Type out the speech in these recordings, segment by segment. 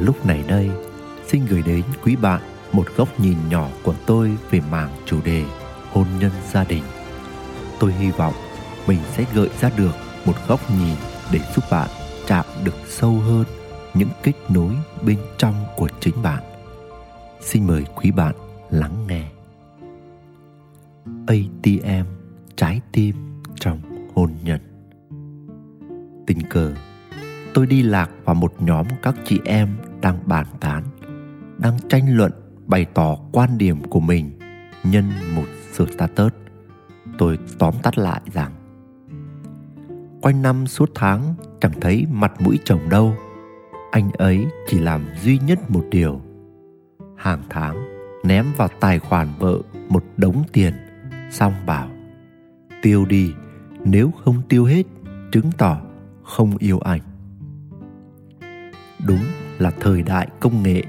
lúc này đây, xin gửi đến quý bạn một góc nhìn nhỏ của tôi về mảng chủ đề hôn nhân gia đình. Tôi hy vọng mình sẽ gợi ra được một góc nhìn để giúp bạn chạm được sâu hơn những kết nối bên trong của chính bạn. Xin mời quý bạn lắng nghe. ATM trái tim trong hôn nhân. Tình cờ tôi đi lạc vào một nhóm các chị em đang bàn tán, đang tranh luận bày tỏ quan điểm của mình nhân một status. Tôi tóm tắt lại rằng Quanh năm suốt tháng chẳng thấy mặt mũi chồng đâu Anh ấy chỉ làm duy nhất một điều Hàng tháng ném vào tài khoản vợ một đống tiền Xong bảo Tiêu đi Nếu không tiêu hết Chứng tỏ không yêu anh đúng là thời đại công nghệ.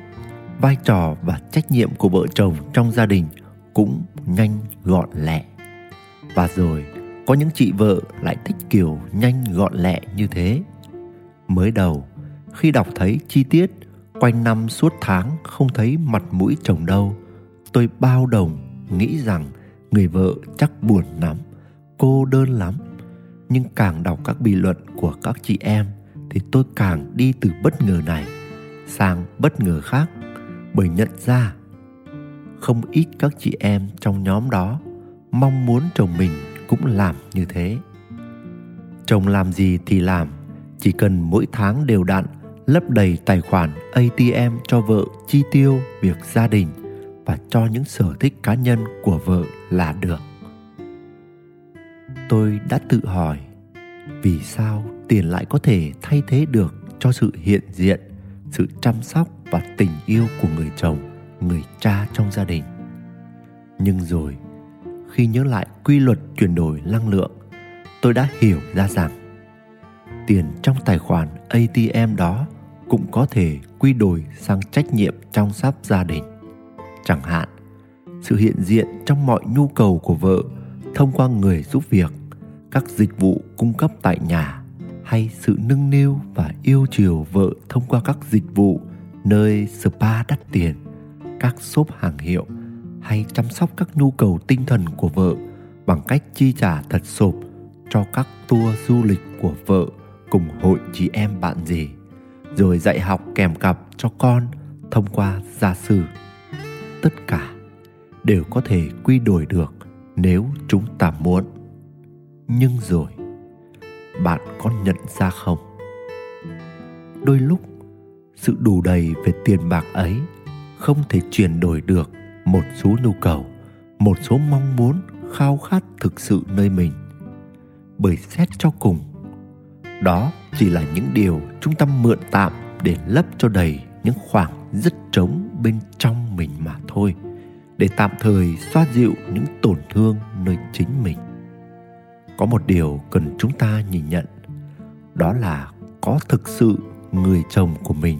Vai trò và trách nhiệm của vợ chồng trong gia đình cũng nhanh gọn lẹ. Và rồi, có những chị vợ lại thích kiểu nhanh gọn lẹ như thế. Mới đầu, khi đọc thấy chi tiết, quanh năm suốt tháng không thấy mặt mũi chồng đâu, tôi bao đồng nghĩ rằng người vợ chắc buồn lắm, cô đơn lắm. Nhưng càng đọc các bình luận của các chị em thì tôi càng đi từ bất ngờ này sang bất ngờ khác bởi nhận ra không ít các chị em trong nhóm đó mong muốn chồng mình cũng làm như thế. Chồng làm gì thì làm, chỉ cần mỗi tháng đều đặn lấp đầy tài khoản atm cho vợ chi tiêu việc gia đình và cho những sở thích cá nhân của vợ là được. Tôi đã tự hỏi vì sao tiền lại có thể thay thế được cho sự hiện diện, sự chăm sóc và tình yêu của người chồng, người cha trong gia đình? Nhưng rồi, khi nhớ lại quy luật chuyển đổi năng lượng, tôi đã hiểu ra rằng tiền trong tài khoản atm đó cũng có thể quy đổi sang trách nhiệm chăm sóc gia đình. Chẳng hạn, sự hiện diện trong mọi nhu cầu của vợ thông qua người giúp việc các dịch vụ cung cấp tại nhà hay sự nâng niu và yêu chiều vợ thông qua các dịch vụ nơi spa đắt tiền, các shop hàng hiệu hay chăm sóc các nhu cầu tinh thần của vợ bằng cách chi trả thật sộp cho các tour du lịch của vợ cùng hội chị em bạn gì, rồi dạy học kèm cặp cho con thông qua gia sư. Tất cả đều có thể quy đổi được nếu chúng ta muốn nhưng rồi, bạn có nhận ra không? Đôi lúc, sự đủ đầy về tiền bạc ấy không thể chuyển đổi được một số nhu cầu, một số mong muốn khao khát thực sự nơi mình. Bởi xét cho cùng, đó chỉ là những điều chúng ta mượn tạm để lấp cho đầy những khoảng rất trống bên trong mình mà thôi, để tạm thời xoa dịu những tổn thương nơi chính mình có một điều cần chúng ta nhìn nhận. Đó là có thực sự người chồng của mình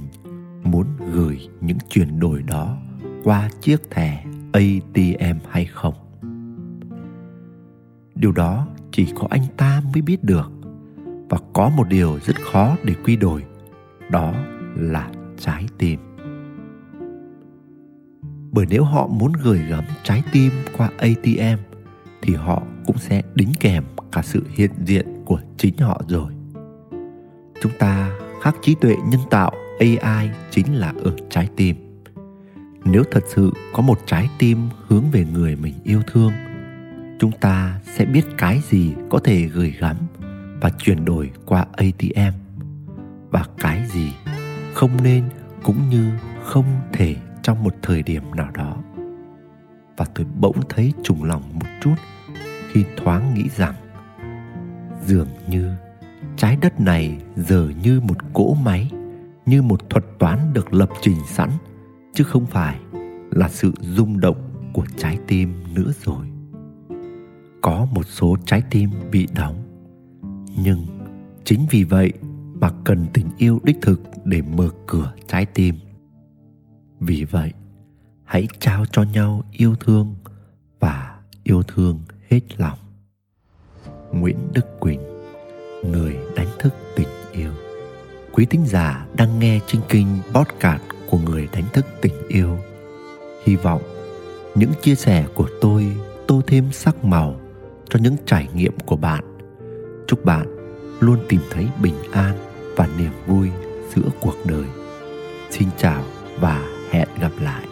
muốn gửi những chuyển đổi đó qua chiếc thẻ atm hay không? Điều đó chỉ có anh ta mới biết được và có một điều rất khó để quy đổi, đó là trái tim. Bởi nếu họ muốn gửi gắm trái tim qua atm thì họ cũng sẽ đính kèm cả sự hiện diện của chính họ rồi. Chúng ta khác trí tuệ nhân tạo ai chính là ở trái tim. Nếu thật sự có một trái tim hướng về người mình yêu thương, chúng ta sẽ biết cái gì có thể gửi gắm và chuyển đổi qua atm và cái gì không nên cũng như không thể trong một thời điểm nào đó. Và tôi bỗng thấy trùng lòng một chút khi thoáng nghĩ rằng, dường như trái đất này giờ như một cỗ máy, như một thuật toán được lập trình sẵn, chứ không phải là sự rung động của trái tim nữa rồi. Có một số trái tim bị đóng, nhưng chính vì vậy mà cần tình yêu đích thực để mở cửa trái tim. Vì vậy, hãy trao cho nhau yêu thương và yêu thương hết lòng. Nguyễn đức quỳnh, người đánh thức tình yêu. Quý tín giả đang nghe trên kênh podcast của người đánh thức tình yêu. Hy vọng những chia sẻ của tôi tô thêm sắc màu cho những trải nghiệm của bạn. Chúc bạn luôn tìm thấy bình an và niềm vui giữa cuộc đời. Xin chào và hẹn gặp lại.